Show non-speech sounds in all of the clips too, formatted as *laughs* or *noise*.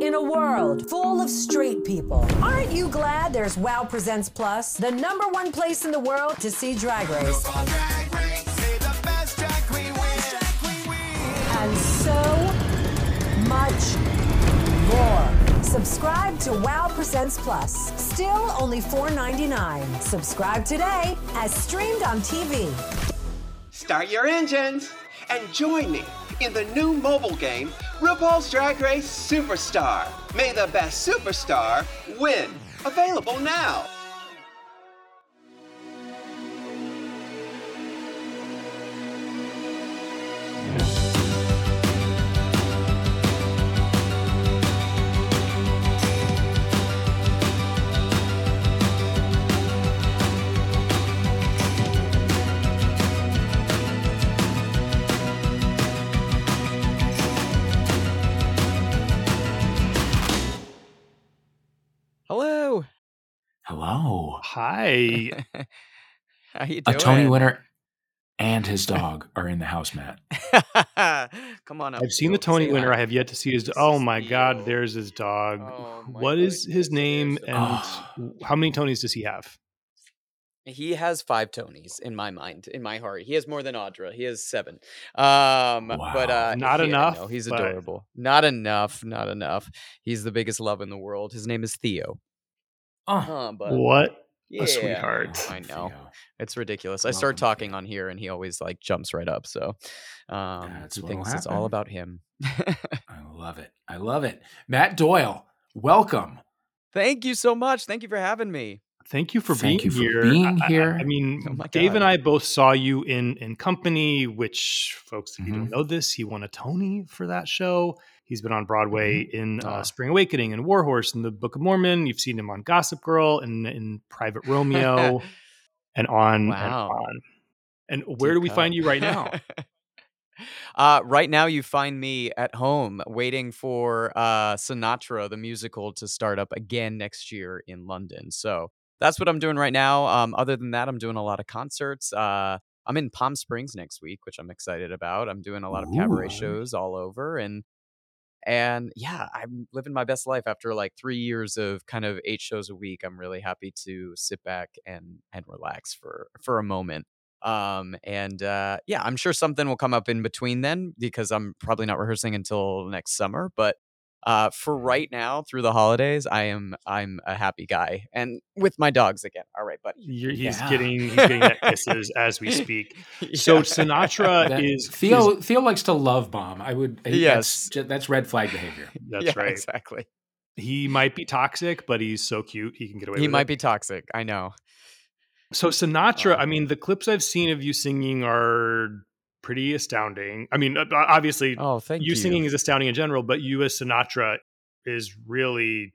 In a world full of straight people, aren't you glad there's WOW Presents Plus, the number one place in the world to see Drag Race? And so much more. Subscribe to WOW Presents Plus. Still only $4.99. Subscribe today as streamed on TV. Start your engines and join me in the new mobile game, RuPaul's Drag Race Superstar. May the best superstar win. Available now. Hi. *laughs* How you A? Tony winner and his *laughs* dog are in the house, Matt. Come on up. I've seen the Tony Say winner. hi. I have yet to see his. Oh my God! There's his dog. Oh, what is his name and Oh. how many Tonys does he have? He has five Tonys in my mind, in my heart. He has more than Audra. He has seven. Um, but uh, Not he- enough, know, he's adorable. Not enough. Not enough. He's the biggest love in the world. His name is Theo. Oh, Uh, but What yeah, a sweetheart. I know. It's ridiculous. I Welcome, start talking on here, and he always like jumps right up. So um, That's he thinks it's all about him. *laughs* I love it. I love it. Matt Doyle, welcome. Thank you so much. Thank you for having me. Thank you for Thank being you for here. being I- I- here. I, *laughs* mean, Oh Dave and I both saw you in in Company, which folks, if you Mm-hmm. don't know this, he won a Tony for that show. He's been on Broadway in uh, Oh. Spring Awakening and Warhorse and the Book of Mormon. You've seen him on Gossip Girl and in Private Romeo *laughs* and on Wow. and on. And where Deep do we find you right now? *laughs* uh, right now, you find me at home waiting for uh, Sinatra, the musical, to start up again next year in London. So that's what I'm doing right now. Um, other than that, I'm doing a lot of concerts. Uh, I'm in Palm Springs next week, which I'm excited about. I'm doing a lot of cabaret Ooh. shows all over, and and yeah, I'm living my best life after like three years of kind of eight shows a week. I'm really happy to sit back and and relax for for a moment. Um and uh yeah, I'm sure something will come up in between then because I'm probably not rehearsing until next summer, but uh for right now through the holidays, I am I'm a happy guy and with my dogs again. All right, buddy. You're, he's Yeah. getting he's getting that *laughs* kisses as we speak. *laughs* So Yeah. Sinatra That- is Theo. is- Theo likes to love bomb. I would. he- Yes. That's, that's red flag behavior. *laughs* that's Yeah, right. Exactly. He might be toxic, but he's so cute. He can get away. He with might it. be toxic. I know. So Sinatra, I mean, the clips I've seen of you singing are pretty astounding. I mean, obviously, Oh, thank you. you singing is astounding in general, but you as Sinatra is really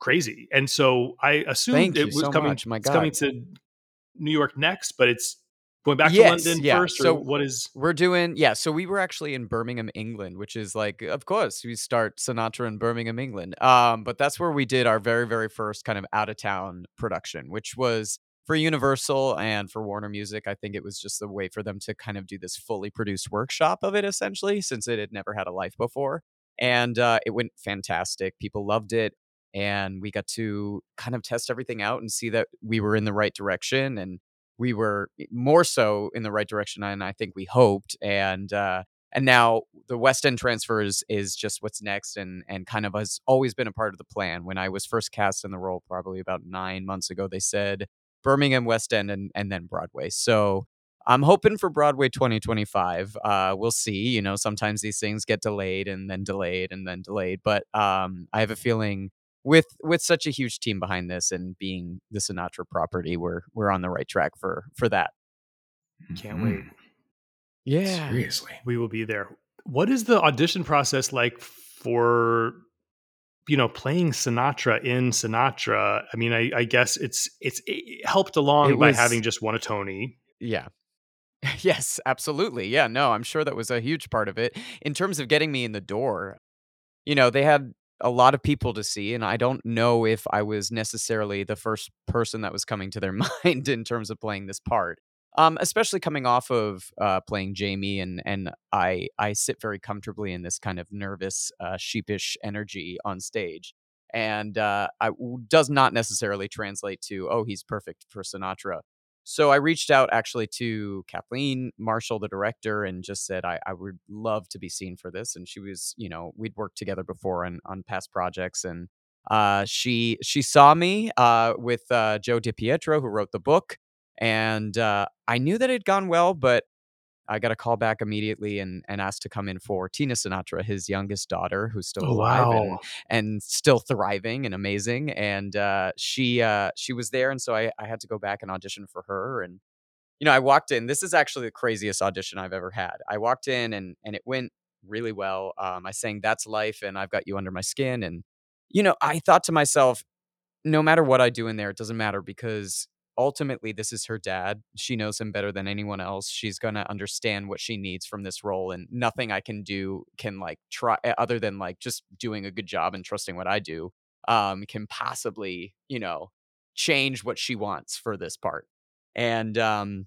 crazy. And so I assumed Thank it was so coming. much. My It's coming to New York next, but it's going back Yes, to London yeah. first. Or So- what is? We're doing yeah, so we were actually in Birmingham, England, which is like of course we start Sinatra in Birmingham, England. Um, but that's where we did our very, very first kind of out of town production, which was for Universal and for Warner Music. I think it was just a way for them to kind of do this fully produced workshop of it essentially, since it had never had a life before. And uh, it went fantastic. People loved it. And we got to kind of test everything out and see that we were in the right direction. And we were more so in the right direction than I think we hoped. And uh, and now the West End transfer is, is just what's next, and and kind of has always been a part of the plan. When I was first cast in the role, probably about nine months ago, they said Birmingham, West End, and and then Broadway. So I'm hoping for Broadway 2025. Uh, we'll see. You know, sometimes these things get delayed and then delayed and then delayed, but um, I have a feeling with with such a huge team behind this and being the Sinatra property, we're we're on the right track for for that. Can't Mhm. wait. Yeah. Seriously. We will be there. What is the audition process like for you know playing Sinatra in Sinatra? I mean, I, I guess it's it's it helped along It by was- having just won a Tony. Yeah. *laughs* yes, absolutely. Yeah, no, I'm sure that was a huge part of it. In terms of getting me in the door, you know, they had a lot of people to see, and I don't know if I was necessarily the first person that was coming to their *laughs* mind in terms of playing this part. Um, especially coming off of uh, playing Jamie, and and I I sit very comfortably in this kind of nervous, uh, sheepish energy on stage, and uh, I does not necessarily translate to oh he's perfect for Sinatra. So I reached out actually to Kathleen Marshall, the director, and just said I, I would love to be seen for this. And she was, you know, we'd worked together before on on past projects, and uh, she she saw me uh, with uh, Joe DiPietro, who wrote the book, and uh, I knew that it had gone well, but I got a call back immediately and and asked to come in for Tina Sinatra, his youngest daughter, who's still Oh, alive and and still thriving and amazing. And uh, she uh, she was there, and so I I had to go back and audition for her. And you know, I walked in. This is actually the craziest audition I've ever had. I walked in, and and it went really well. Um, I sang "That's Life" and "I've Got You Under My Skin," and you know, I thought to myself, no matter what I do in there, it doesn't matter because ultimately this is her dad. She knows him better than anyone else. She's going to understand what she needs from this role and nothing I can do can like try eh, other than like just doing a good job and trusting what I do um can possibly, you know, change what she wants for this part. And um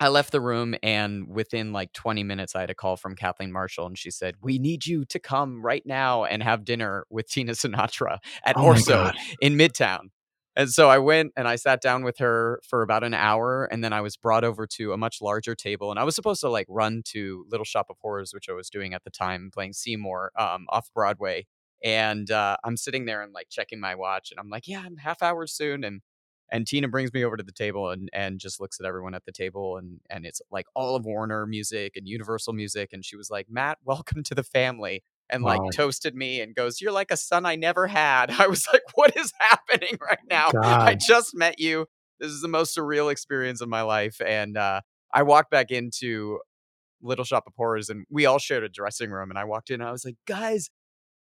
I left the room and within like 20 minutes I had a call from Kathleen Marshall and she said, "We need you to come right now and have dinner with Tina Sinatra at Oh Orso in Midtown." And so I went and I sat down with her for about an hour and then I was brought over to a much larger table and I was supposed to like run to Little Shop of Horrors which I was doing at the time playing Seymour um, off Broadway. And uh, I'm sitting there and like checking my watch and I'm like yeah I'm half hour soon and and Tina brings me over to the table and and just looks at everyone at the table and and it's like all of Warner music and Universal music and she was like Matt *laughs* welcome to the family and like toasted me and goes, You're like a son I never had. *laughs* I was like, What is happening right now? I just met you. This is the most surreal experience of my life. And uh, I walked back into Little Shop of Horrors and we all shared a dressing room. And I walked in and I was like, Guys,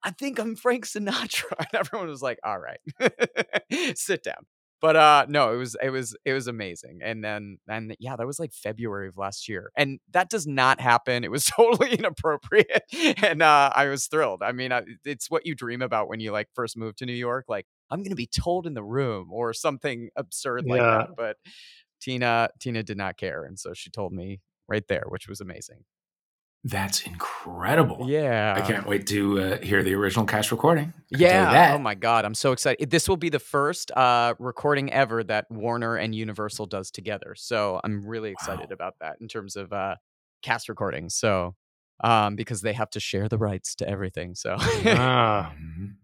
I think I'm Frank Sinatra. *laughs* And everyone was like, All right, *laughs* sit down. But uh no, it was it was it was amazing. And then and yeah, that was like February of last year. And that does not happen. It was *laughs* totally inappropriate. And uh I was thrilled. I mean, I, it's what you dream about when you like first move to New York like I'm going to be told in the room or something absurd like that. But Tina Tina did not care and so she told me right there, which was amazing. That's incredible. Yeah. I can't wait to uh, hear the original cast recording. I can tell you Yeah. Oh my God. I'm so excited. This will be the first uh, recording ever that Warner and Universal does together. So I'm really excited Wow. about that in terms of uh, cast recordings. So, um, because they have to share the rights to everything. So, Ah. *laughs* Mhm.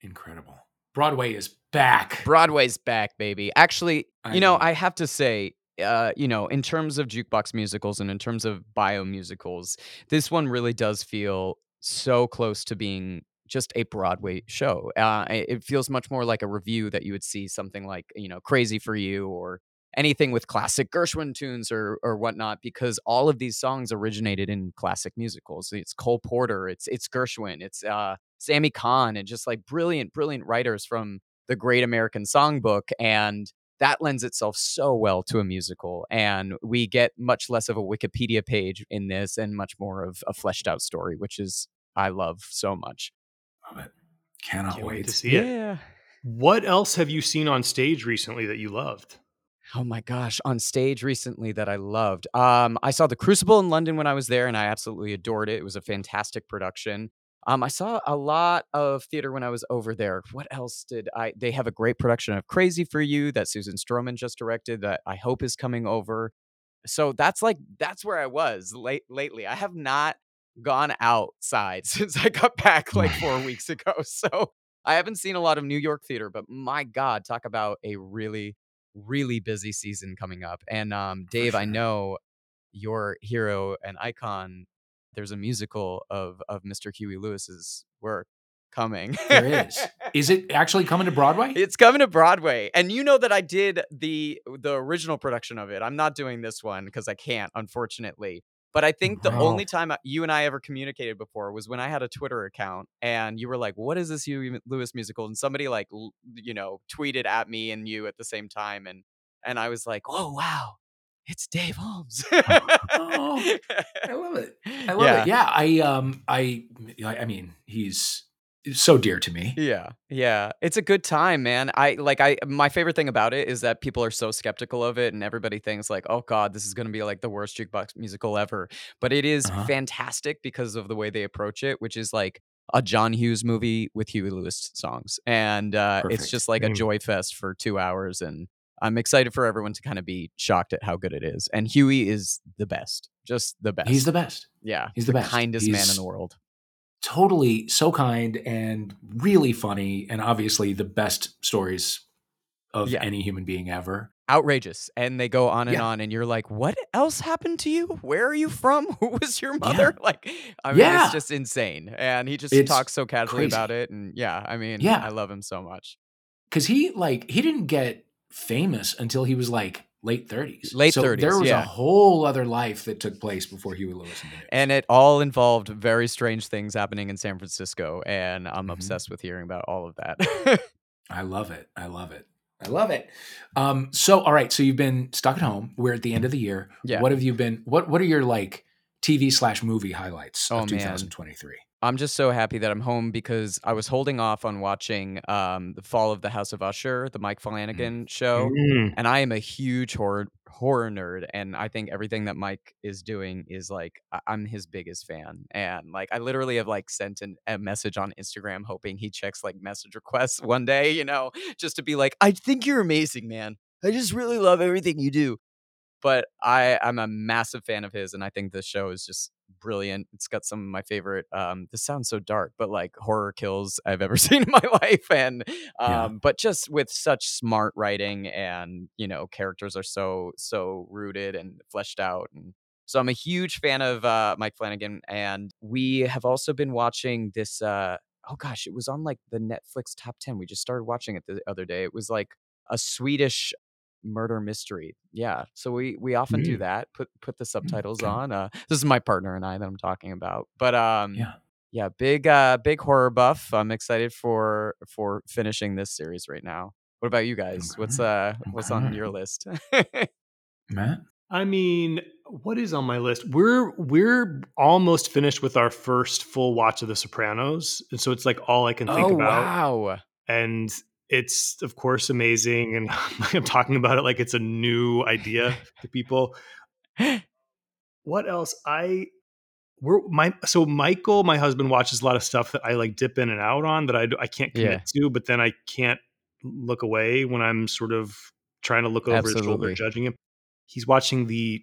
Incredible. Broadway is back. Broadway's back, baby. Actually, I you know, mean- I have to say, uh, you know, in terms of jukebox musicals and in terms of bio musicals, this one really does feel so close to being just a Broadway show. Uh, it feels much more like a revue that you would see something like, you know, Crazy for You or anything with classic Gershwin tunes or or whatnot, because all of these songs originated in classic musicals. It's Cole Porter, it's it's Gershwin, it's uh, Sammy Cahn, and just like brilliant, brilliant writers from the Great American Songbook, and that lends itself so well to a musical. And we get much less of a Wikipedia page in this and much more of a fleshed out story, which is I love so much. Love it. Cannot Can't wait. wait to see it. Yeah. What else have you seen on stage recently that you loved? Oh my gosh, on stage recently that I loved. Um, I saw The Crucible in London when I was there, and I absolutely adored it. It was a fantastic production. Um, I saw a lot of theater when I was over there. What else did I? They have a great production of Crazy for You that Susan Stroman just directed that I hope is coming over. So that's like that's where I was late lately. I have not gone outside *laughs* since I got back like four *laughs* weeks ago. So I haven't seen a lot of New York theater, but my God, talk about a really, really busy season coming up. And um, Dave, I know your hero and icon. There's a musical of of Mr. Huey Lewis's work coming. There is. Is it actually coming to Broadway? It's coming to Broadway, and you know that I did the the original production of it. I'm not doing this one because I can't, unfortunately. But I think the Wow. only time you and I ever communicated before was when I had a Twitter account, and you were like, "What is this Huey Lewis musical?" And somebody like, you know, tweeted at me and you at the same time, and and I was like, "Oh wow, it's Dave Holmes." Oh, I *laughs* love it. I love Yeah. it. Yeah, I um I I I mean, he's so dear to me. Yeah. Yeah. It's a good time, man. I like I my favorite thing about it is that people are so skeptical of it and everybody thinks like, "Oh god, this is going to be like the worst jukebox musical ever." But it is Uh-huh. fantastic because of the way they approach it, which is like a John Hughes movie with Huey Lewis songs. And uh it's just like a Mm. joy fest for 2 hours and I'm excited for everyone to kind of be shocked at how good it is. And Huey is the best. Just the best. He's the best. yeah. he's the best. kindest man in He's- the world. Totally so kind and really funny, and obviously the best stories of Yeah. any human being ever. outrageous and they go on and Yeah. on and you're like what else happened to you where are you from *laughs* who was your mother *laughs* like i mean Yeah. it's just insane and he just It's talks so casually crazy. about it and yeah i mean Yeah. i love him so much Because he like he didn't get famous until he was like late thirties. Late so 30s, There was yeah. a whole other life that took place before Huey Lewis and and it all involved very strange things happening in san francisco and i'm Mhm. obsessed with hearing about all of that I love it. I love it. I love it. Um, so all right, so you've been stuck at home. We're at the end of the year. Yeah. What have you been what what are your like TV slash movie highlights Oh, of man. 2023? I'm just so happy that I'm home because I was holding off on watching um, the Fall of the House of Usher, the Mike Flanagan show. Mm. and I am a huge horror horror nerd, and I think everything that Mike is doing is like I- I'm his biggest fan, and like I literally have like sent an, a message on Instagram hoping he checks like message requests *laughs* one day, you know, just to be like, I think you're amazing, man. I just really love everything you do. But I I'm a massive fan of his, and I think this show is just brilliant. It's got some of my favorite. Um, this sounds so dark, but like horror kills I've ever *laughs* seen in my life, and um, Yeah. but just with such smart writing, and you know, characters are so so rooted and fleshed out, and so I'm a huge fan of uh, Mike Flanagan, and we have also been watching this. Uh, oh gosh, it was on like the Netflix top ten. We just started watching it the other day. It was like a Swedish murder mystery. Yeah. So we we often do Mm. that. Put put the subtitles okay. on. Uh this is my partner and I that I'm talking about. But um Yeah. yeah, big uh big horror buff. I'm excited for for finishing this series right now. What about you guys? What's uh what's on your list? *laughs* Matt? I mean, what is on my list? We're we're almost finished with our first full watch of The Sopranos, and so it's like all I can think oh about. wow. And it's of course amazing, and *laughs* I'm talking about it like it's a new idea to people. *laughs* What else? I we're my so Michael, my husband, watches a lot of stuff that I like dip in and out on that I I can't commit to, but then I can't look away when I'm sort of trying to look over his shoulder judging him. He's watching the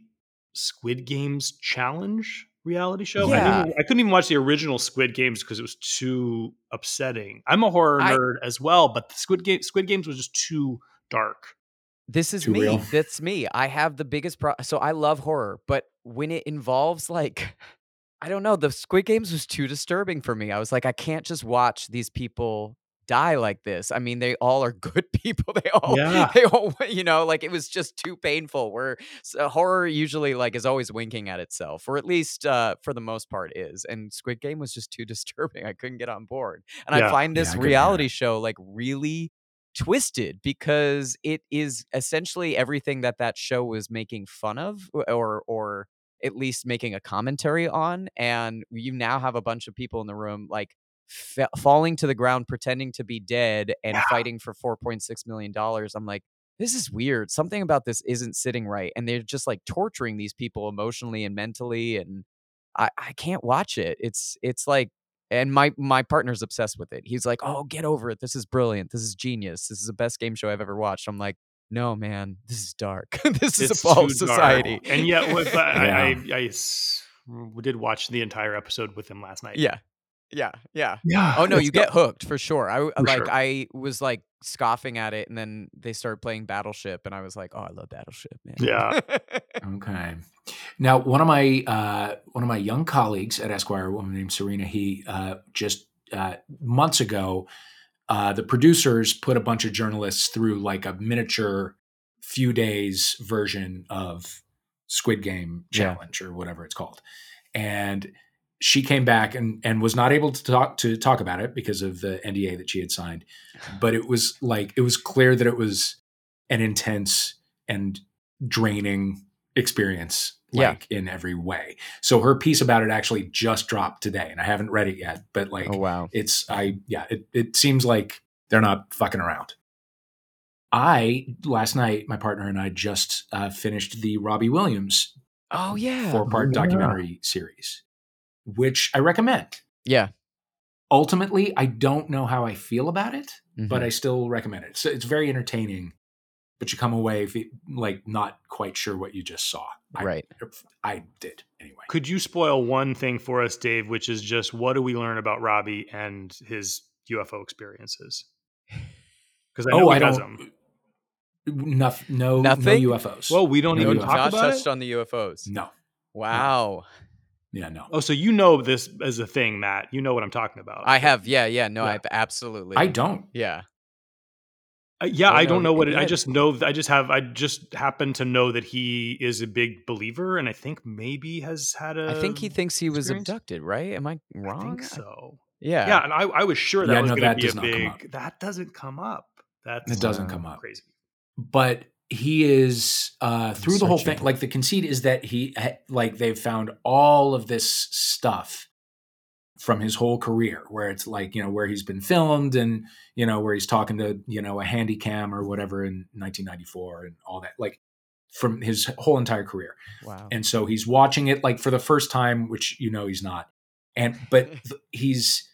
Squid Games challenge reality show. I, didn't, I couldn't even watch the original Squid Games because it was too upsetting. I'm a horror I- nerd as well, but the Squid Game Squid Games was just too dark. This is Too me. real. That's me. I have the biggest pro so I love horror, but when it involves like *laughs* I don't know, the Squid Games was too disturbing for me. I was like, I can't just watch these people die like this. I mean, they all are *laughs* good people. They all Yeah. they all *laughs* you know, like it was just too painful. Where so horror usually like is always winking at itself, or at least uh for the most part is. And Squid Game was just too *laughs* disturbing. I couldn't get on board. And I Yeah. find Yeah, this I reality show like really twisted because it is essentially everything that that show was making fun of or or at least making a commentary on and you now have a bunch of people in the room like fa- falling to the ground pretending to be dead and Yeah. fighting for 4.6 million dollars i'm like this is weird something about this isn't sitting right and they're just like torturing these people emotionally and mentally and i i can't watch it it's it's like and my my partner's obsessed with it. He's like, "Oh, get over it. This is brilliant. This is genius. This is the best game show I've ever watched." I'm like, "No, man, this is dark. *laughs* this is It's a false society." And yet, with, *laughs* I, I, Yeah. I, I s- did watch the entire episode with him last night. yeah, yeah, yeah. Yeah. Oh no, you get hooked for sure. I For like sure. I was like scoffing at it, and then they started playing Battleship, and I was like, "Oh, I love Battleship, man." Yeah. *laughs* Okay. Now, one of my uh, one of my young colleagues at Esquire, a woman named Serena, he uh, just uh, months ago, uh, the producers put a bunch of journalists through like a miniature, few days version of Squid Game Yeah. challenge or whatever it's called, and she came back and and was not able to talk to talk about it because of the NDA that she had signed, *sighs* but it was like it was clear that it was an intense and draining experience Yeah. in every way. So her piece about it actually just dropped today, and I haven't read it yet. But like, Oh wow. it's I yeah, it it seems like they're not fucking around. I last night, my partner and I just uh, finished the Robbie Williams Oh yeah. four part yeah. documentary series, which I recommend. yeah. Ultimately, I don't know how I feel about it, but Mhm. I still recommend it. So it's very entertaining, but you come away like not quite sure what you just saw. I, right. I did anyway. Could you spoil one thing for us, Dave, which is just what do we learn about Robbie and his UFO experiences? Because I know oh, he I does don't. them. Nothing. No, Nothing? no UFOs. Well, we don't No even UFOs. talk Not about touched it. on the UFOs. no. Wow. Yeah, no. Oh, so you know this as a thing, Matt. You know what I'm talking about. I have. Yeah. Yeah. No. Yeah. I've absolutely. I don't. Yeah. Uh, yeah, Oh, I don't no, know what it. I just know. I just have. I just happen to know that he is a big believer, and I think maybe has had a. I think he thinks he was experience? abducted. Right? Am I wrong? I wrong? think so. Yeah. Yeah, and I, I was sure that Yeah, was no, going that to be a does not come up. big. That doesn't come up. That's It doesn't uh, come up. Crazy. but he is uh through the whole thing like the conceit is that he like they've found all of this stuff from his whole career where it's like you know where he's been filmed and you know where he's talking to you know a handy cam or whatever in 1994 and all that like from his whole entire career. Wow. and so he's watching it like for the first time which you know he's not. And but *laughs* he's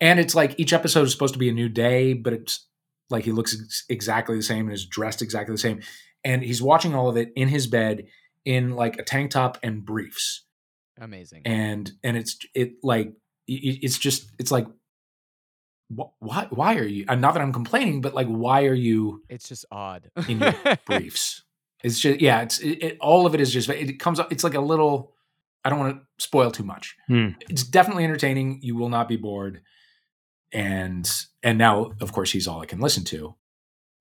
and it's like each episode is supposed to be a new day but it's like he looks ex- exactly the same and is dressed exactly the same and he's watching all of it in his bed in like a tank top and briefs Amazing. and and it's it like it's just it's like wh- why why are you not that i'm complaining but like why are you it's just odd. in your *laughs* briefs. It's just yeah, it's it, it, all of it is just it comes up. It's like a little. I don't want to spoil too much. Hmm. It's definitely entertaining. You will not be bored, and and now of course he's all I can listen to.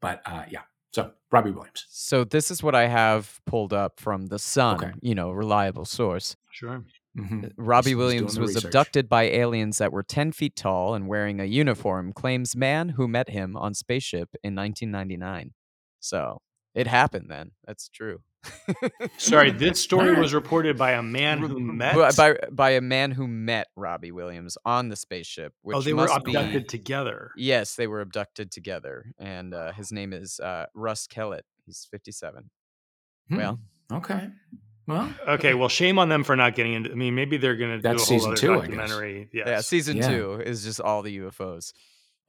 But uh, yeah, so Robbie Williams. so this is what I have pulled up from the Sun. Okay. You know, reliable source. Sure. Mhm. Robbie Williams was research. abducted by aliens that were 10 feet tall and wearing a uniform, claims man who met him on spaceship in 1999. So it happened then. That's true. Sorry, this *laughs* story was reported by a man who met. by, by, by a man who met Robbie Williams on the spaceship. Which oh, they were must be- abducted together. Yes, they were abducted together. And uh, his name is uh, Russ Kellett. He's 57. Hmm. Well, Okay. Well, Okay, well, shame on them for not getting into. I mean, maybe they're going to do a That's whole season other two, documentary. Yes. yeah, season Yeah. two is just all the UFOs.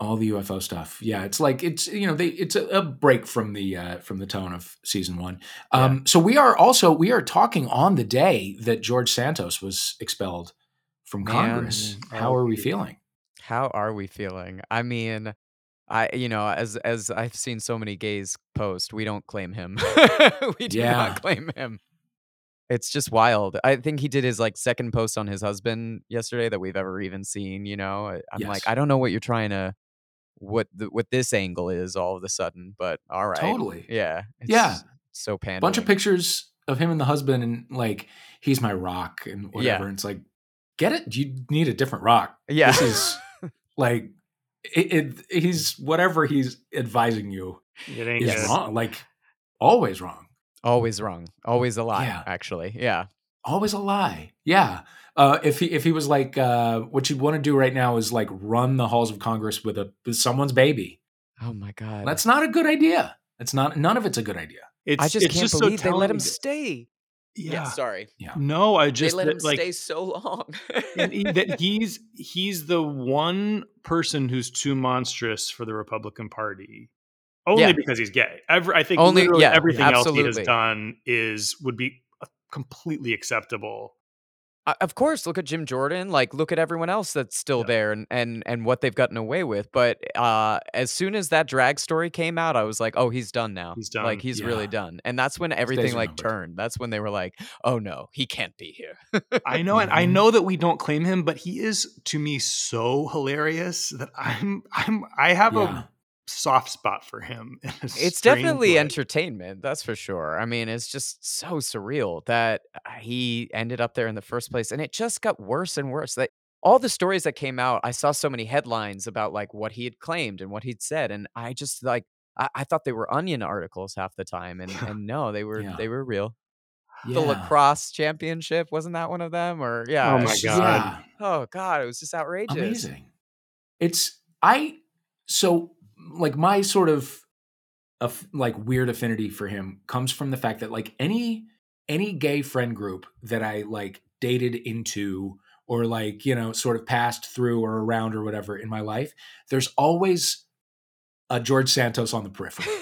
All the UFO stuff. Yeah, it's like it's you know they it's a, a break from the uh, from the tone of season one. Um, So we are also we are talking on the day that George Santos was expelled from Man. Congress. How Oh, are we feeling? How are we feeling? I mean, I you know, as as I've seen so many gays post, we don't claim him. *laughs* we do Yeah. not claim him. It's just wild. I think he did his like second post on his husband yesterday that we've ever even seen, you know. I'm like, I don't know what you're trying to what the, what this angle is all of a sudden, but all right. Totally. Yeah. It's Yeah. So pandering. bunch of pictures of him and the husband and like he's my rock and whatever. Yeah. And it's like, get it? You need a different rock. Yeah. This is *laughs* like it, it he's whatever he's advising you It ain't is wrong. Like always wrong. always wrong. Always a lie, Yeah. actually. Yeah. Always a lie. Yeah. Uh, if he if he was like uh, what you'd want to do right now is like run the halls of Congress with a with someone's baby. Oh my god. That's not a good idea. It's not. None of it's a good idea. It's, I just it's can't so believe they let him stay. Yeah. sorry. Yeah. No, I just they let him like stay so long. and he, that *laughs* he's he's the one person who's too monstrous for the Republican Party. Only Yeah. because he's gay. Every, I think Only- literally yeah, everything else he has done is would be completely acceptable. Uh, of course, look at Jim Jordan. Like, look at everyone else that's still Yeah. there and, and and what they've gotten away with. But uh, as soon as that drag story came out, I was like, oh, he's done now. He's done. Like, he's really done. And that's when everything like turned. That's when they were like, oh no, he can't be here. I know, *laughs* and I Mhm. know that we don't claim him, but he is to me so hilarious that I'm I'm I have Yeah. a soft spot for him. *laughs* it's definitely way. entertainment that's for sure i mean it's just so surreal that uh, he ended up there in the first place and it just got worse and worse that all the stories that came out i saw so many headlines about like what he had claimed and what he'd said and i just like i, I thought they were onion articles half the time and and no they were Yeah. they were real the lacrosse championship. Wasn't that one of them? Or yeah. Oh my God. Yeah. oh god, it was just outrageous. amazing it's i so like my sort of like weird affinity for him comes from the fact that like any any gay friend group that i like dated into or like you know sort of passed through or around or whatever in my life there's always a george santos on the periphery.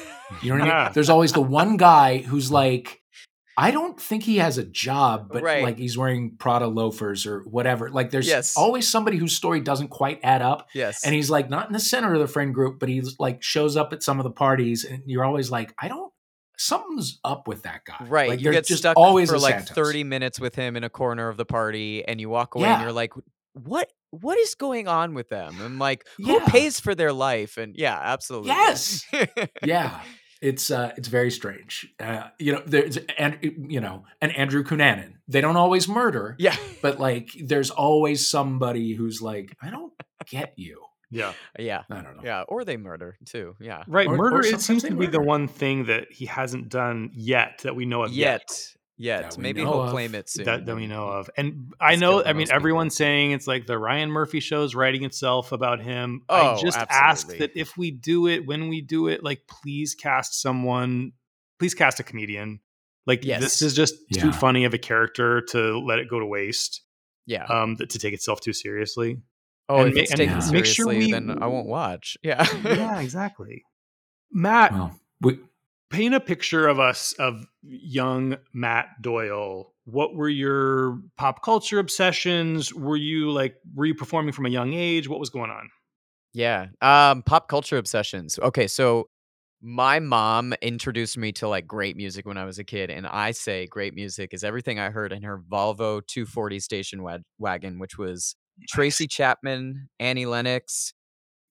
You know what i mean? *laughs* There's always the one guy who's like I don't think he has a job, but Right. like he's wearing Prada loafers or whatever. Like there's Yes. always somebody whose story doesn't quite add up. yes. And he's like not in the center of the friend group, but he's like shows up at some of the parties, and you're always like, I don't. Something's up with that guy, Right. Like, you get just stuck always for like Santos. 30 minutes with him in a corner of the party and you walk away and you're like, what what is going on with them? And like, who Yeah. pays for their life? And yeah, absolutely. Yes. *laughs* yeah, it's uh, it's very strange. Uh, you know, there's and you know, and Andrew Cunanan. They don't always murder, yeah. but like there's always somebody who's like, I don't get you. Yeah. Yeah. I don't know. Yeah. Or they murder too. Yeah. Right. Or- or murder, it seems to be the one thing that he hasn't done yet that we know of yet. Yet. Yet. That we Maybe know he'll of. claim it soon. That, that we know of. And I Let's know, I mean, most people. everyone's saying it's like the Ryan Murphy show is writing itself about him. Oh, I just ask that if we do it, when we do it, like, please cast someone, please cast a comedian. Like, Yes. this is just Yeah. too funny of a character to let it go to waste, Yeah. um, that, to take itself too seriously. oh, and if ma- it's and taken yeah. make sure seriously, we- then I won't watch. Yeah. yeah, exactly. Matt, Well, we, paint a picture of us of young Matt Doyle. What were your pop culture obsessions? Were you like were you performing from a young age? What was going on? Yeah. Um, pop culture obsessions. Okay, so my mom introduced me to like great music when I was a kid, and I say great music is everything I heard in her Volvo 240 station wag- wagon, which was Tracy Chapman, Annie Lennox.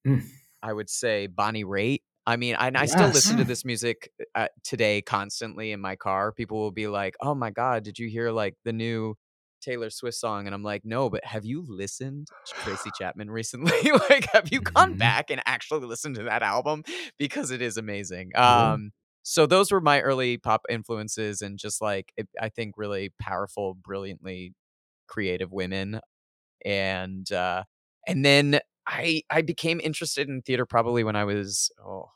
Mm. I would say Bonnie Raitt. I mean, I, and I still listen to this music uh, today constantly in my car. People will be like, "Oh my god, did you hear like the new Taylor Swift song?" And I'm like, "No, but have you listened to Tracy Chapman recently? *laughs* like, have you gone Mhm. back and actually listened to that album because it is amazing." Yeah. Um, so those were my early pop influences, and just like it, I think really powerful, brilliantly creative women, and uh, and then I I became interested in theater probably when I was oh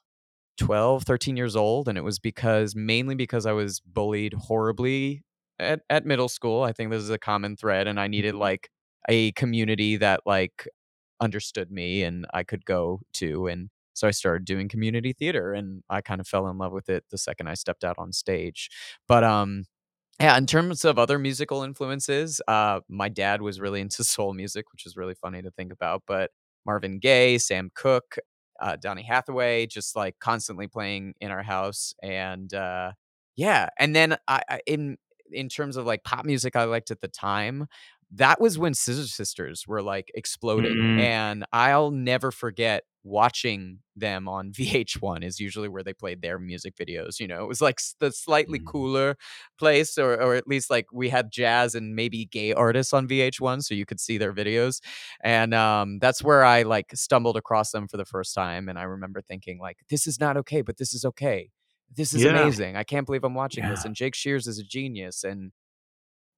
12, 13 years old. And it was because mainly because I was bullied horribly at, at middle school. I think this is a common thread. And I needed like a community that like understood me and I could go to. And so I started doing community theater and I kind of fell in love with it the second I stepped out on stage. But um yeah, in terms of other musical influences, uh, my dad was really into *laughs* soul music, which is really funny to think about. But Marvin Gaye, Sam Cooke, uh, Donny Hathaway, just like constantly playing in our house, and uh, yeah. And then I, I in in terms of like pop music, I liked at the time. That was when Scissor Sisters were like exploding, Mm. and I'll never forget watching them on *laughs* VH1 is usually where they played their music videos. You know, it was like the slightly Mm. cooler place, or or at least like we had jazz and maybe gay artists on VH1, so you could see their videos and um, that's where I like stumbled across them for the first time. And I remember thinking like, this is not okay, but this is okay. This is Yeah. amazing. I can't believe I'm watching this. And Jake Shears is a genius. And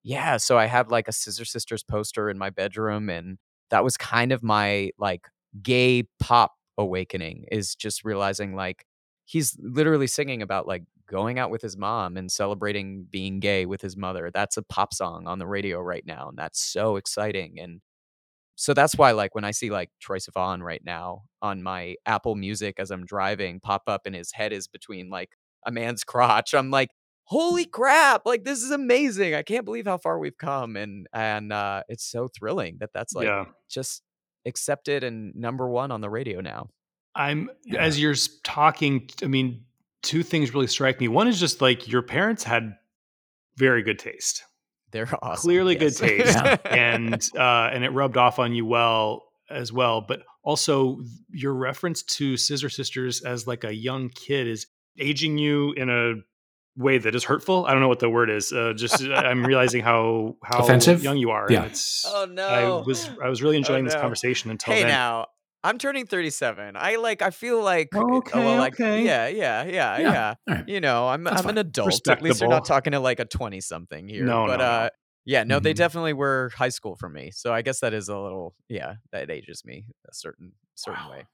yeah, so I had like a Scissor Sisters poster in my bedroom, and that was kind of my like gay pop awakening. Is just realizing like he's literally singing about like going out with his mom and celebrating being gay with his mother. That's a pop song on the radio right now, and that's so exciting. And so that's why like when I see like Troye Sivan right now on my Apple Music as I'm driving pop up and his head is between like a man's *laughs* crotch, I'm like, holy crap, like this is amazing. I can't believe how far we've come. And and uh it's so thrilling that that's like yeah. just accepted and number one on the radio now. I'm Yeah. as you're talking, I mean, two things really strike me. One is just like your parents had very good taste. They're *laughs* awesome. Clearly yes. good *laughs* taste. Yeah. and uh, and it rubbed off on you well as well. But also your reference to Scissor Sisters as like a young kid is aging you in a way that is hurtful. I don't know what the word is. Uh, just I'm *laughs* realizing how how Offensive? young you are. Yeah. And it's, Oh I was I was really enjoying this no. conversation until Hey then. now, I'm turning 37. I like. I feel like. Oh, uh, okay, well, like. okay. Yeah, yeah, yeah, Yeah, yeah. all right. You know, I'm. That's I'm an fine. adult. At least you're not talking to like a 20 something here. No, but no, no. uh, yeah, no, they Mhm. definitely were high school for me. So I guess that is a little. Yeah, that ages me a certain certain Wow. way.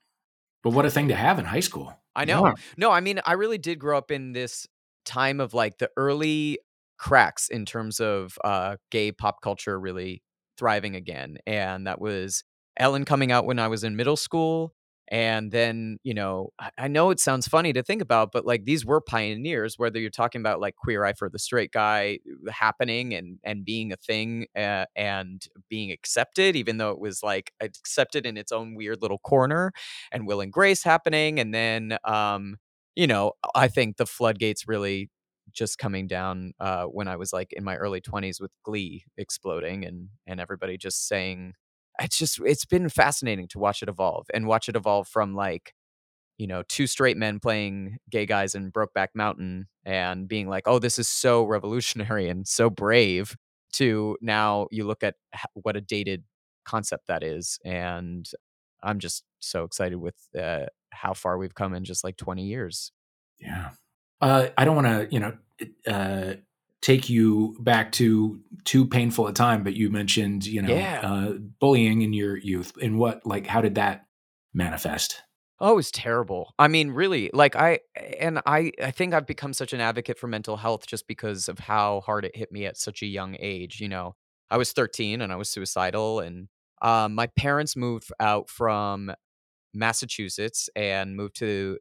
But what a thing to have in high school. I know. Yeah. No, I mean, I really did grow up in this time of like the early cracks in terms of uh gay pop culture really thriving again. And that was Ellen coming out when I was in middle school. And then, you know, I, know it sounds funny to think about, but like these were pioneers, whether you're talking about like Queer Eye for the Straight Guy uh, happening and and being a thing uh, and being accepted, even though it was like accepted in its own weird little corner and Will and Grace happening, and then um, you know, I think the floodgates really just coming down uh, when I was like in my early 20s with Glee exploding and and everybody just saying it's just it's been fascinating to watch it evolve and watch it evolve from like you know two straight men playing gay guys in Brokeback Mountain and being like oh this is so revolutionary and so brave to now you look at what a dated concept that is and I'm just so excited with uh, how far we've come in just like 20 years. Yeah. Uh, I don't want to, you know, uh, take you back to too painful a time, but you mentioned, you know, Yeah. uh, bullying in your youth. And what, like, how did that manifest? Oh, it was terrible. I mean, really, like I and I I think I've become such an advocate for mental health just because of how hard it hit me at such a young age, you know. I was 13 and I was suicidal and um my parents moved out from Massachusetts and moved to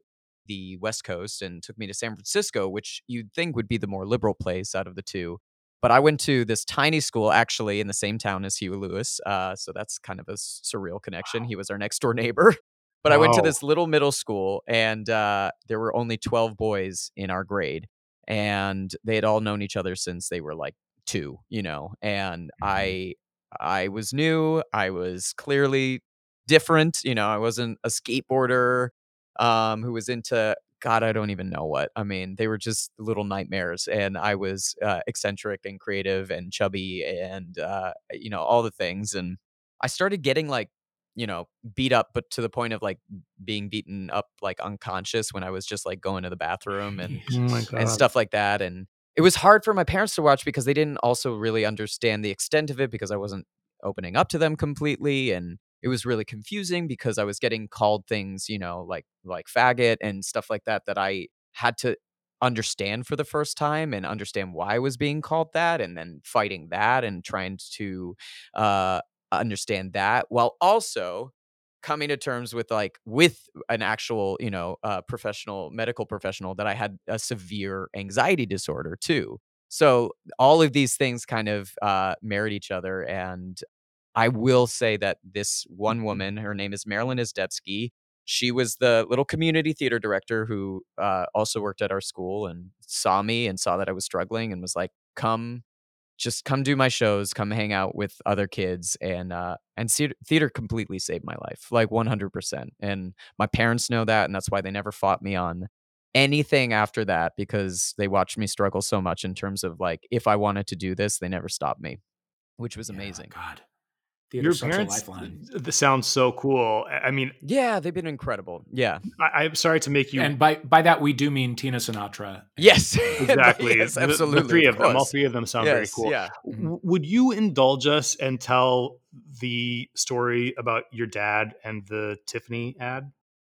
the West Coast and took me to San Francisco, which you'd think would be the more liberal place out of the two. But I went to this tiny school actually in the same town as Huey Lewis. Uh, so that's kind of a surreal connection. He was our next door *laughs* neighbor. But I went to this little middle school and uh, there were only 12 boys in our grade. And they had all known each other since they were like two, you know. And Mhm. I I was new. I was clearly different. You know, I wasn't a skateboarder um, who was into God, I don't even know what. I mean, they were just little nightmares, and I was uh, eccentric and creative and chubby and uh, you know all the things. And I started getting like you know beat up, but to the point of like being beaten up like unconscious when I was just like going to the bathroom *laughs* and Oh my Jesus. God. and stuff like that. And it was hard for my parents to watch because they didn't also really understand the extent of it because I wasn't opening up to them completely. And it was really confusing because I was getting called things, you know, like like faggot and stuff like that that I had to understand for the first time and understand why I was being called that and then fighting that and trying to uh understand that while also coming to terms with like with an actual you know uh, professional medical professional that i had a severe anxiety disorder too. So all of these things kind of uh, merit each other and i will say that this one woman her name is marilyn isdebsky she was the little community theater director who uh, also worked at our school and saw me and saw that i was struggling and was like come just come do my shows, come hang out with other kids, and uh, and theater, completely saved my life, like one hundred percent. And my parents know that, and that's why they never fought me on anything after that because they watched me struggle so much in terms of like if I wanted to do this, they never stopped me, which was Yeah, amazing. God. Your Theater's parents lifeline. th- th- sounds so cool. I I mean, Yeah, they've been incredible. Yeah. I, I'm sorry to make you And by by that we do mean Tina Sinatra. Yes. *laughs* exactly. yes, The- the, three of, them, all three of them sound very cool. Yeah. W- Would you indulge us and tell the story about your dad and the Tiffany ad?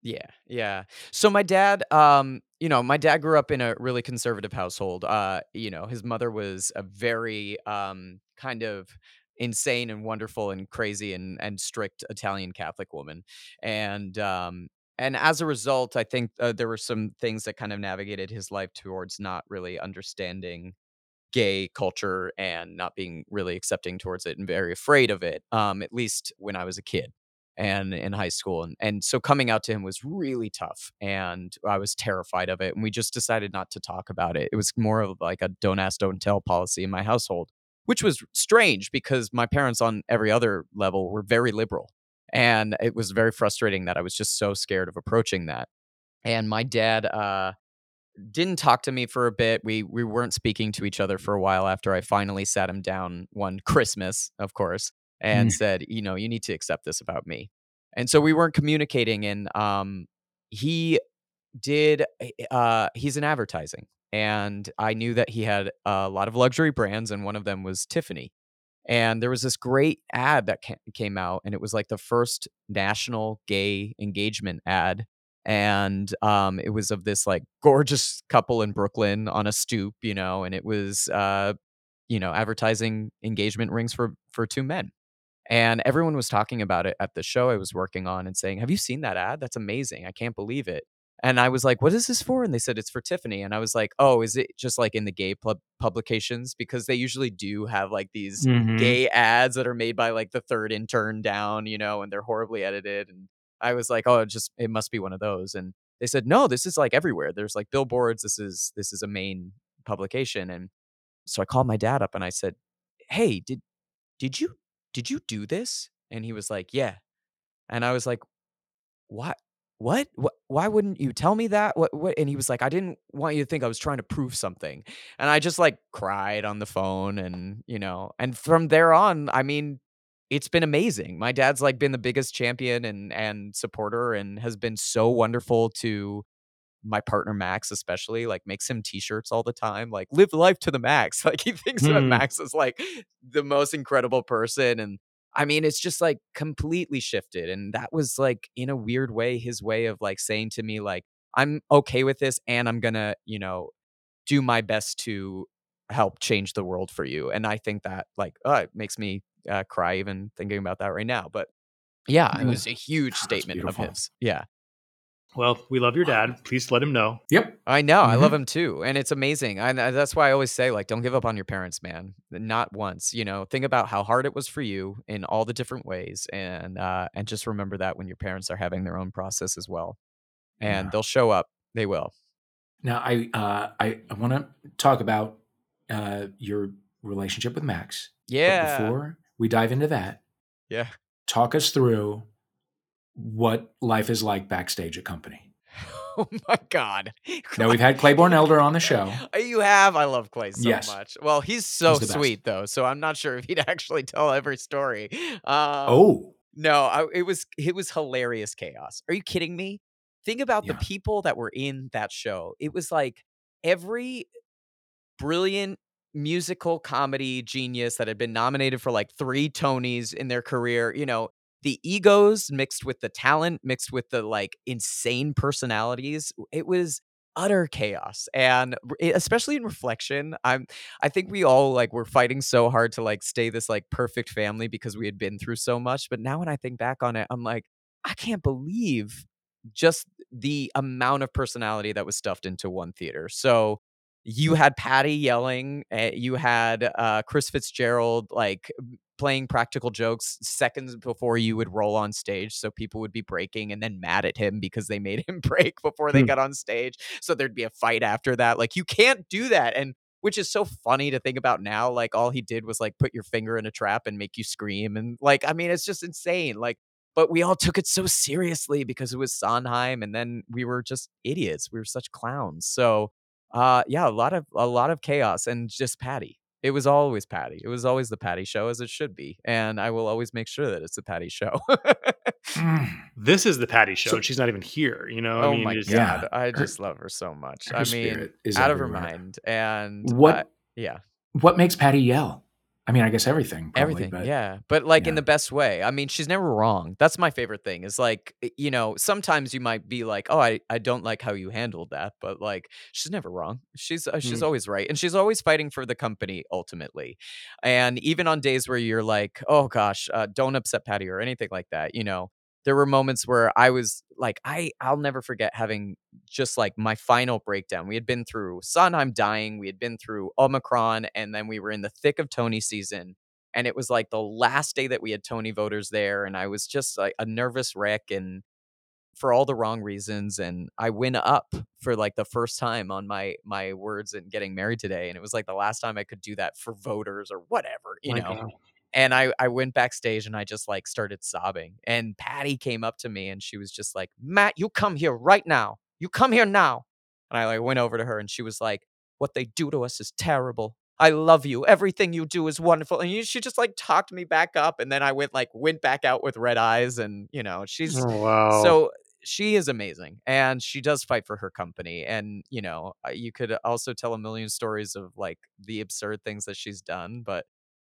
Yeah, yeah. So my dad, um, you know, my dad grew up in a really conservative household. Uh, you know, his mother was a very um kind of insane and wonderful and crazy and and strict Italian Catholic woman. And um and as a result, I think uh, there were some things that kind of navigated his life towards not really understanding gay culture and not being really accepting towards it and very afraid of it um at least when i was a kid and in high school. And and so coming out to him was really tough and i was terrified of it and we just decided not to talk about it. It was more of like a don't ask don't tell policy in my household which was strange because my parents on every other level were very liberal and it was very frustrating that i was just so scared of approaching that and my dad uh didn't talk to me for a bit. We we weren't speaking to each other for a while after I finally sat him down one *laughs* Christmas, of course, and Mm. said, "You know, you need to accept this about me." and so we weren't communicating. And um, he did. Uh, he's in advertising, and I knew that he had a lot of luxury brands, and one of them was Tiffany. And there was this great ad that ca- came out, and it was like the first national gay engagement ad. And um, it was of this like gorgeous couple in Brooklyn on a stoop, you know, and it was, uh, you know, advertising engagement rings for for two men. And everyone was talking about it at the show I was working on and saying, Have you seen that ad? That's amazing. I can't believe it. And I was like, What is this for? And they said, It's for Tiffany. And I was like, Oh, is it just like in the gay pub- publications? Because they usually do have like these Mhm. gay ads that are made by like the third intern down, you know, and they're horribly edited. And I was like, Oh, it just, it must be one of those. And they said, No, this is like everywhere. There's like billboards. This is, this is a main publication. And so I called my dad up and I said, Hey, did, did you did you do this? And he was like, yeah. And I was like, what? What? What? Why wouldn't you tell me that? What? What? And he was like, I didn't want you to think I was trying to prove something. And I just like cried on the phone, and you know, and from there on, I mean, it's been amazing. My dad's like been the biggest champion and and supporter, and has been so wonderful to my partner Max especially like makes him t-shirts all the time like live life to the max *laughs* like he thinks that Hmm. Max is like the most incredible person and I mean it's just like completely shifted and that was like in a weird way his way of like saying to me like I'm okay with this and I'm going to you know do my best to help change the world for you. And I think that like uh, it makes me uh, cry even thinking about that right now but yeah it Mm. was a huge statement of his. Yeah Well, we love your dad. Please let him know. Yep. I know. I Mhm. love him too. And it's amazing. And uh, that's why I always say, like, don't give up on your parents, man. Not once. You know, think about how hard it was for you in all the different ways. And uh and just remember that when your parents are having their own process as well. And Yeah. they'll show up. They will. Now, I uh, I, I want to talk about uh, your relationship with Max. Yeah. But before we dive into that, Yeah. talk us through what life is like backstage at company. *laughs* Oh my God. Now we've had Claybourne Elder on the *laughs* show. You have. I love Clay so Yes. much. Well, he's so He's sweet though, so I'm not sure if he'd *laughs* actually tell every story. Um, Oh, No, I, it was it was hilarious chaos. Are you kidding me? Think about the people that were in that show. It was like every brilliant musical comedy genius that had been nominated for like 3 Tonys in their career, you know, the egos mixed with the talent, mixed with the like insane personalities. It was utter chaos. And especially in reflection, I'm I think we all like were fighting so hard to like stay this like perfect family because we had been through so much. But now when I think back on it, I'm like, I can't believe just the amount of personality that was stuffed into one theater. So you had Patti yelling, uh, you had uh, Chris Fitzgerald like playing practical jokes seconds before you would roll on stage. So people would be breaking and then mad at him because they *laughs* made him break before they Hmm. got on stage. So there'd be a fight after that. Like you can't do that. And which is so funny to think about now. Like all he did was like put your finger in a trap and make you scream. And like, I mean, it's just insane. Like, but we all took it so seriously because it was Sondheim, and then we were just idiots. We were such clowns. So, uh, yeah, a lot of a lot of chaos and just Patti. It was always Patti. It was always the Patti show, as it should be, and I will always make sure that it's the Patti show. Mm. *laughs* This is the Patti show. So- and she's not even here. You know, oh I mean, my it's- god, Yeah. I Her- just love her so much. her I mean, spirit is out of her mind, and What- I- yeah. what makes Patti yell? I mean, I guess everything. Probably, Everything, but yeah, but like in the best way. I mean, she's never wrong. That's my favorite thing. Is like, you know, sometimes you might be like, "Oh, I, I don't like how you handled that," but like, she's never wrong. She's uh, she's Mm. always right, and she's always fighting for the company ultimately. And even on days where you're like, "Oh gosh, uh, don't upset Patti" or anything like that, you know, there were moments where I was like, I I'll never forget having just like my final breakdown. We had been through Sondheim dying, we had been through Omicron, and then we were in the thick of Tony season. And it was like the last day that we had Tony voters there, and I was just like a nervous wreck and for all the wrong reasons. And I went up for like the first time on my my words and getting married today. And it was like the last time I could do that for voters or whatever, you My know God. And I I went backstage and I just like started sobbing. And Patti came up to me and she was just like, "Matt, you come here right now. You come here now." And I like went over to her and she was like, "What they do to us is terrible. I love you. Everything you do is wonderful. And she just like talked me back up. And then I went like went back out with red eyes. And you know, she's Oh wow. so she is amazing and she does fight for her company. And you know, uh, you could also tell a million stories of like the absurd things that she's done, but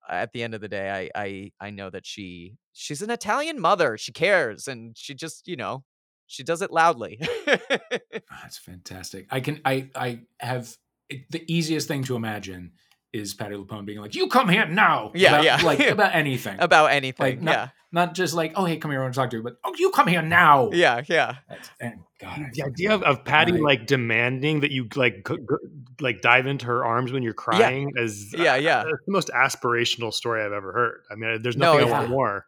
at the end of the day, I I I know that she she's an Italian mother. She cares and she just, you know, she does it loudly. *laughs* That's fantastic. I can I I have it, the easiest thing to imagine is Patti LuPone being like, "You come here now." Yeah, about, yeah. like *laughs* about anything, About anything. like not yeah. not just like, "Oh, hey, come here, I want to talk to you," but "Oh, you come here now." Yeah, yeah. That's, and God, the idea of, of Patti Right. like demanding that you like go, go- like dive into her arms when you're crying is Yeah, uh, yeah. that's the most aspirational story I've ever heard. I mean, there's No, nothing I yeah. want more.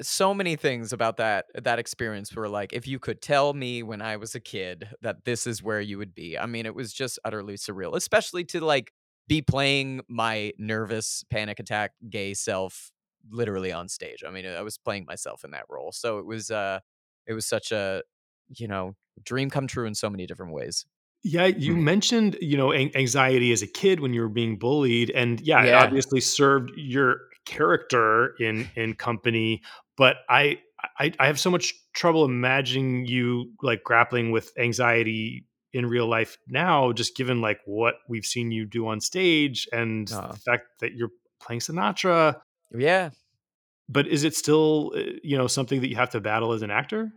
so many things about that that experience were like if you could tell me when I was a kid that this is where you would be. I mean, it was just utterly surreal, especially to like be playing my nervous panic attack gay self literally on stage. I mean, I was playing myself in that role. So it was uh it was such a you know, dream come true in so many different ways. Yeah, you Mhm. mentioned, you know, an- anxiety as a kid when you were being bullied and yeah, it obviously served your character in in company, but I I I have so much trouble imagining you like grappling with anxiety in real life now just given like what we've seen you do on stage and Uh, the fact that you're playing Sinatra, yeah. but is it still, uh, you know, something that you have to battle as an actor?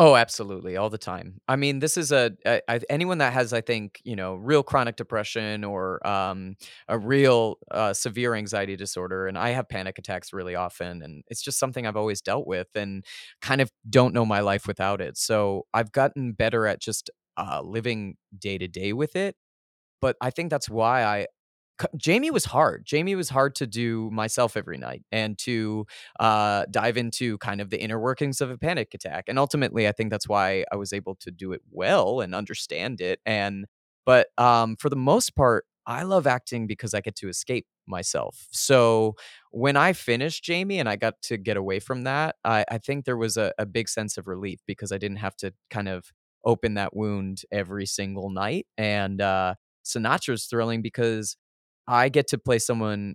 Oh, absolutely, all the time. I mean, this is a anyone that has, I think, you know, real chronic depression or um, a real uh, severe anxiety disorder, and I have panic attacks really often, and it's just something I've always dealt with, and kind of don't know my life without it. So I've gotten better at just uh, living day to day with it. But I think that's why I Jamie was hard. Jamie was hard to do myself every night and to uh, dive into kind of the inner workings of a panic attack. And ultimately, I think that's why I was able to do it well and understand it. And but um, for the most part, I love acting because I get to escape myself. So when I finished Jamie and I got to get away from that, I, I think there was a, a big sense of relief because I didn't have to kind of open that wound every single night. And uh, Sinatra's thrilling because I get to play someone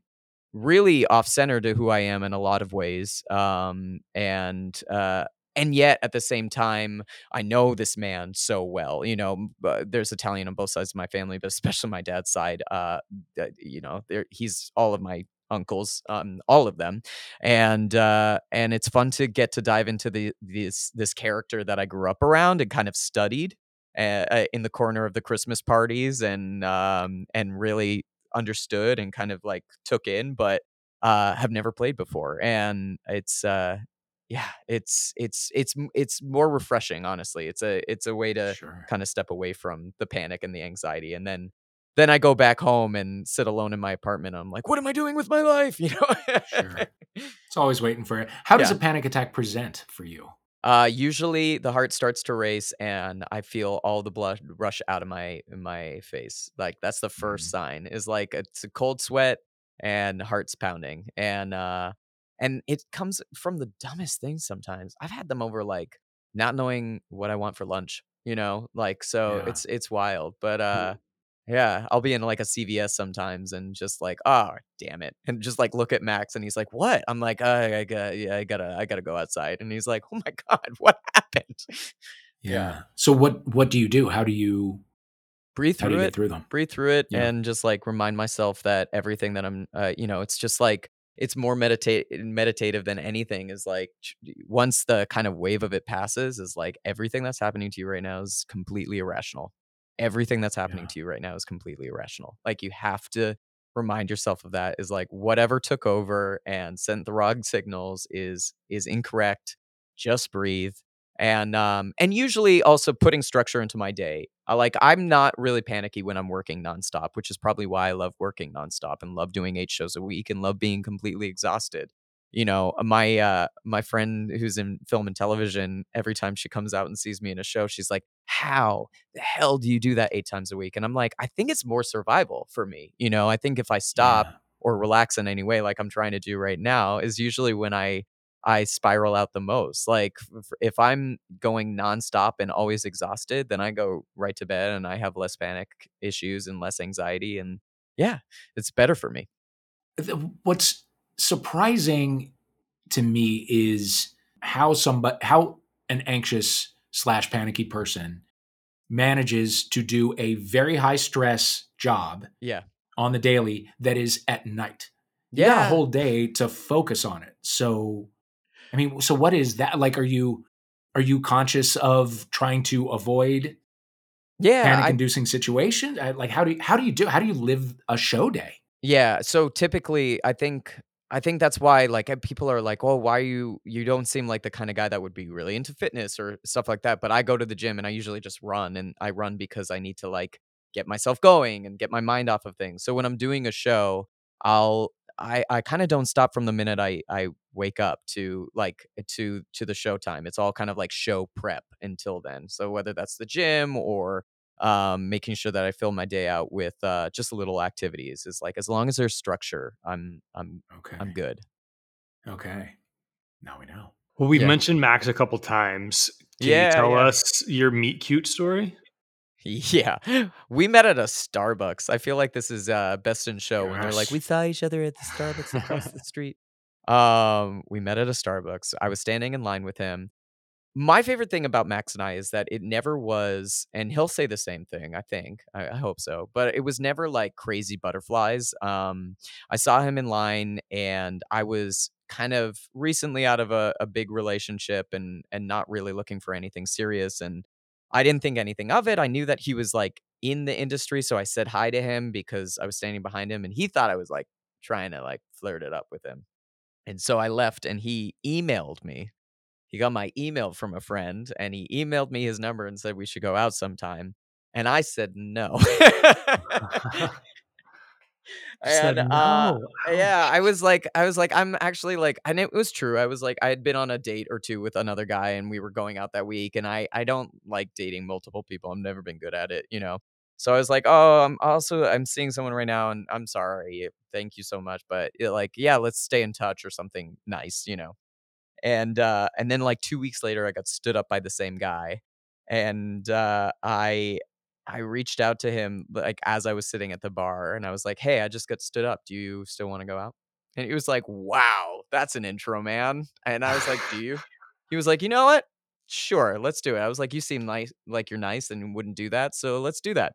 really off center to who I am in a lot of ways. Um, and uh, and yet at the same time, I know this man so well. You know, uh, there's Italian on both sides of my family, but especially my dad's side. Uh, you know, there he's all of my uncles, um, all of them, and uh, and it's fun to get to dive into the this this character that I grew up around and kind of studied. Uh, in the corner of the Christmas parties and um and really understood and kind of like took in, but uh, have never played before. And it's uh, yeah, it's it's it's it's more refreshing, honestly. It's a it's a way to Sure. kind of step away from the panic and the anxiety, and then then I go back home and sit alone in my apartment. I'm like, what am I doing with my life? *laughs* You know. Sure. It's always waiting for it. How does Yeah. a panic attack present for you? Uh, usually the heart starts to race and I feel all the blood rush out of my my face. Like that's the first Mhm. sign is like it's a cold sweat and heart's pounding. And uh and it comes from the dumbest things sometimes. I've had them over like not knowing what I want for lunch, you know? Like so Yeah. it's it's wild. But uh yeah, I'll be in like a CVS sometimes and just like, oh damn it, and just like look at Max and he's like, what? I'm like, I, I got, yeah, I gotta, I gotta go outside, and he's like, oh my *laughs* god, what happened? Yeah. So what what do you do? How do you Breathe how do through you it, get through them? breathe through it, Yeah. and just like remind myself that everything that I'm, uh, you know, it's just like it's more meditate meditative than anything. Is like once the kind of wave of it passes, is like everything that's happening to you right now is completely irrational. Everything that's happening Yeah. to you right now is completely irrational. Like you have to remind yourself of that. Is like whatever took over and sent the wrong signals is is incorrect. Just breathe and um and usually also putting structure into my day. I like I'm not really panicky when I'm working nonstop, which is probably why I love working nonstop and love doing eight shows a week and love being completely exhausted. You know, my uh my friend who's in film and television, every time she comes out and sees me in a show, she's like, "How the hell do you do that eight times a week?" And I'm like, "I think it's more survival for me." You know, I think if I stop Yeah. or relax in any way like I'm trying to do right now is usually when I I spiral out the most. Like if I'm going nonstop and always exhausted, then I go right to bed and I have less panic issues and less anxiety and yeah, it's better for me. What's surprising to me is how somebody how an anxious slash panicky person manages to do a very high stress job Yeah. on the daily that is at night. You Yeah. got a whole day to focus on it. So I mean, so what is that like are you are you conscious of trying to avoid Yeah. panic inducing situations? Like how do you, how do you do how do you live a show day? Yeah, so typically I think I think that's why like people are like, "Oh, why you you don't seem like the kind of guy that would be really into fitness or stuff like that." But I go to the gym and I usually just run and I run because I need to like get myself going and get my mind off of things. So when I'm doing a show, I'll I I kind of don't stop from the minute I I wake up to like to to the show time. It's all kind of like show prep until then. So whether that's the gym or um, making sure that I fill my day out with uh, just little activities is like as long as there's structure, I'm I'm Okay. I'm good. Okay. Now we know. Well, we've Yeah. mentioned Max a couple times. Can Yeah, you tell yeah. us your meet cute story? Yeah, *gasps* we met at a Starbucks. I feel like this is uh, best in show when they're like, we saw each other at the Starbucks across the *laughs* street. Um, we met at a Starbucks. I was standing in line with him. My favorite thing about Max and I is that it never was, and he'll say the same thing. I think, I, I hope so, but it was never like crazy butterflies. Um, I saw him in line, and I was kind of recently out of a, a big relationship and and not really looking for anything serious and I didn't think anything of it. I knew that he was like in the industry, so I said hi to him because I was standing behind him and he thought I was like trying to like flirt it up with him. And so I left and he emailed me. He got my email from a friend and he emailed me his number and said we should go out sometime. And I said no. *laughs* *laughs* You said and uh yeah, I was like I was like I'm actually like and it was true. I was like I had been on a date or two with another guy and we were going out that week and I I don't like dating multiple people. I've never been good at it, you know. So I was like, "Oh, I'm also I'm seeing someone right now and I'm sorry. Thank you so much, but it, like yeah, let's stay in touch or something nice, you know." And uh and then like 2 weeks later I got stood up by the same guy and uh I I reached out to him like as I was sitting at the bar and I was like, "Hey, I just got stood up. Do you still want to go out?" And he was like, "Wow, that's an intro, man." And I was like, "Do you?" *laughs* He was like, "You know what? Sure, let's do it." I was like, "You seem nice like you're nice and wouldn't do that, so let's do that."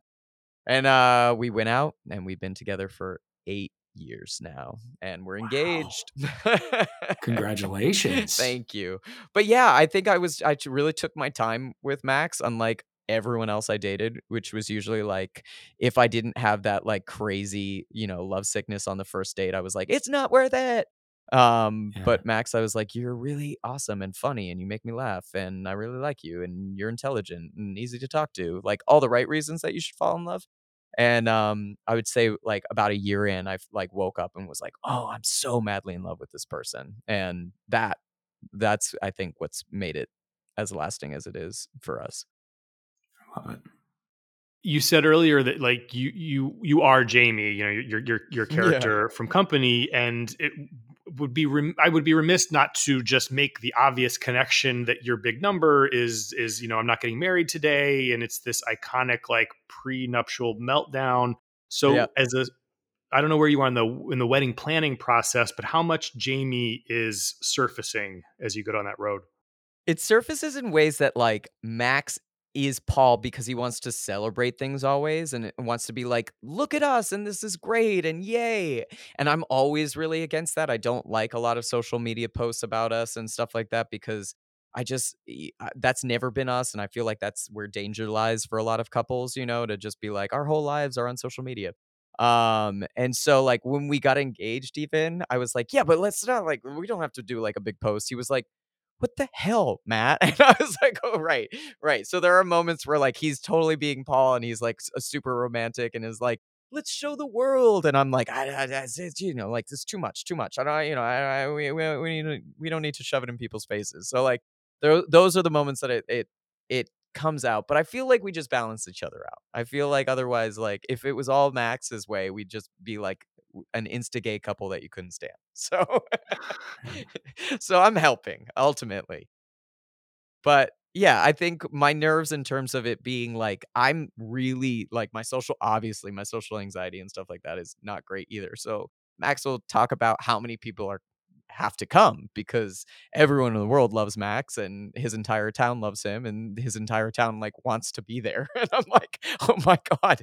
And uh we went out and we've been together for 8 years now and we're Wow. engaged. *laughs* Congratulations. Thank you. But yeah, I think I was I really took my time with Max, unlike everyone else I dated, which was usually like if I didn't have that like crazy, you know, love sickness on the first date, I was like, it's not worth it. Um, Yeah. but Max, I was like, you're really awesome and funny and you make me laugh and I really like you and you're intelligent and easy to talk to. Like all the right reasons that you should fall in love. And um, I would say like about a year in, I like woke up and was like, "Oh, I'm so madly in love with this person," and that that's I think what's made it as lasting as it is for us. Love it. you said earlier that like you you you are Jamie, you know, your your your *laughs* Yeah. character from Company, and it would be rem- I would be remiss not to just make the obvious connection that your big number is is you know I'm not getting married today, and it's this iconic like prenuptial meltdown. So Yeah. as a I don't know where you are in the in the wedding planning process, but how much Jamie is surfacing as you go down that road? It surfaces in ways that like Max is Paul because he wants to celebrate things always and wants to be like, look at us and this is great and yay. And I'm always really against that. I don't like a lot of social media posts about us and stuff like that because I just uh, that's never been us and I feel like that's where danger lies for a lot of couples, you know, to just be like our whole lives are on social media. Um and so like when we got engaged even, I was like, yeah, but let's not like we don't have to do like a big post. He was like what the hell, Matt? *laughs* And I was like, oh, right, right. So there are moments where like he's totally being Paul and he's like a super romantic and is like, let's show the world. And I'm like, I, I, I- you know, like this is too much, too much. I don't, you know, I, I we, we, we, need to, we don't need to shove it in people's faces. So like, tho- those are the moments that it, it, it comes out. But I feel like we just balance each other out. I feel like otherwise, like if it was all Max's way, we'd just be like an insta gay couple that you couldn't stand. *laughs* So, *laughs* so I'm helping ultimately. But Yeah, I think my nerves in terms of it being like I'm really like my social obviously my social anxiety and stuff like that is not great either. So Max will talk about how many people are have to come because everyone in the world loves Max and his entire town loves him and his entire town like wants to be there. *laughs* And I'm like, "Oh my god.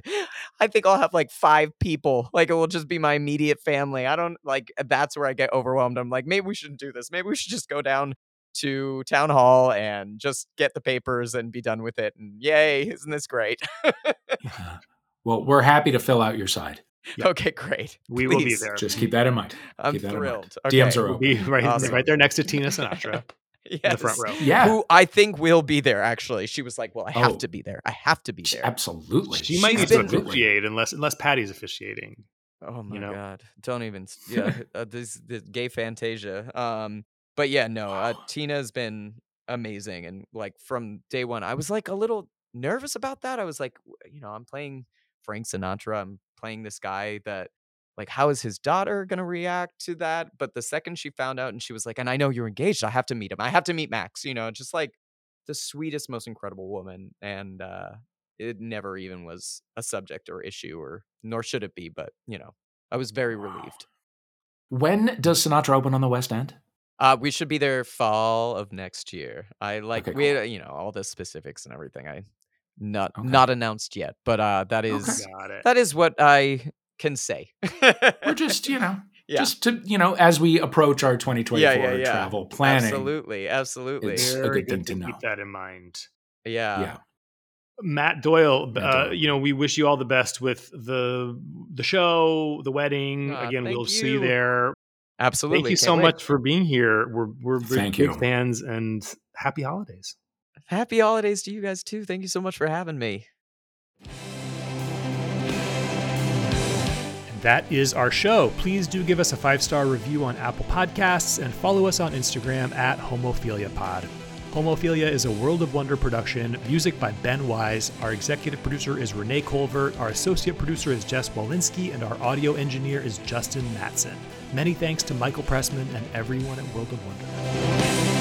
I think I'll have like 5 people. Like it will just be my immediate family. I don't like that's where I get overwhelmed. I'm like, maybe we shouldn't do this. Maybe we should just go down to town hall and just get the papers and be done with it. And yay, isn't this great? *laughs* *laughs* Well, we're happy to fill out your side. Yep. Okay, great. We will be there. Just keep that in mind. I'm keep that in mind. thrilled. DMs Okay. are We'll be right, Awesome. right there next to Tina Sinatra in *laughs* the front row. Yeah, Who I think will be there actually. She was like, Well, I have Oh. to be there. I have to be there. absolutely. She might need to officiate unless unless Patti's officiating. Oh my know? god! Don't even. *laughs* Yeah, uh, this the gay Fantasia. Um, but yeah, no. Uh, *gasps* Tina's been amazing, and like from day one, I was like a little nervous about that. I was like, you know, I'm playing Frank Sinatra. I'm playing this guy that, like, how is his daughter gonna react to that? But the second she found out, and she was like, and I know you're engaged. I have to meet him. I have to meet Max. You know, just like the sweetest, most incredible woman, and uh, it never even was a subject or issue, or nor should it be. But you know, I was very relieved. When does Sinatra open on the West End? Uh, we should be there fall of next year. I like Okay, we, cool. had, you know, all the specifics and everything. I not Okay. not announced yet, but uh, that is Got it. that is what I can say. We're just, you know, *laughs* Yeah. just to, you know, as we approach our 2024 yeah, yeah, yeah. travel planning. Absolutely, absolutely. It's- a Very good thing to to know. keep that in mind. Yeah. Yeah. Matt Doyle, Matt uh, Doyle. you know, we wish you all the best with the the show, the wedding. Ah, Again, we'll see you you. there. absolutely. Thank you Can't so wait. much for being here. We're we're big, Thank big you. fans and happy holidays. Happy holidays to you guys too. Thank you so much for having me. And that is our show. Please do give us a five star review on Apple Podcasts and follow us on Instagram at HomophiliaPod. Homophilia is a World of Wonder production, music by Ben Wise. Our executive producer is Renee Colvert, our associate producer is Jess Walensky, and our audio engineer is Justin Matson. Many thanks to Michael Pressman and everyone at World of Wonder.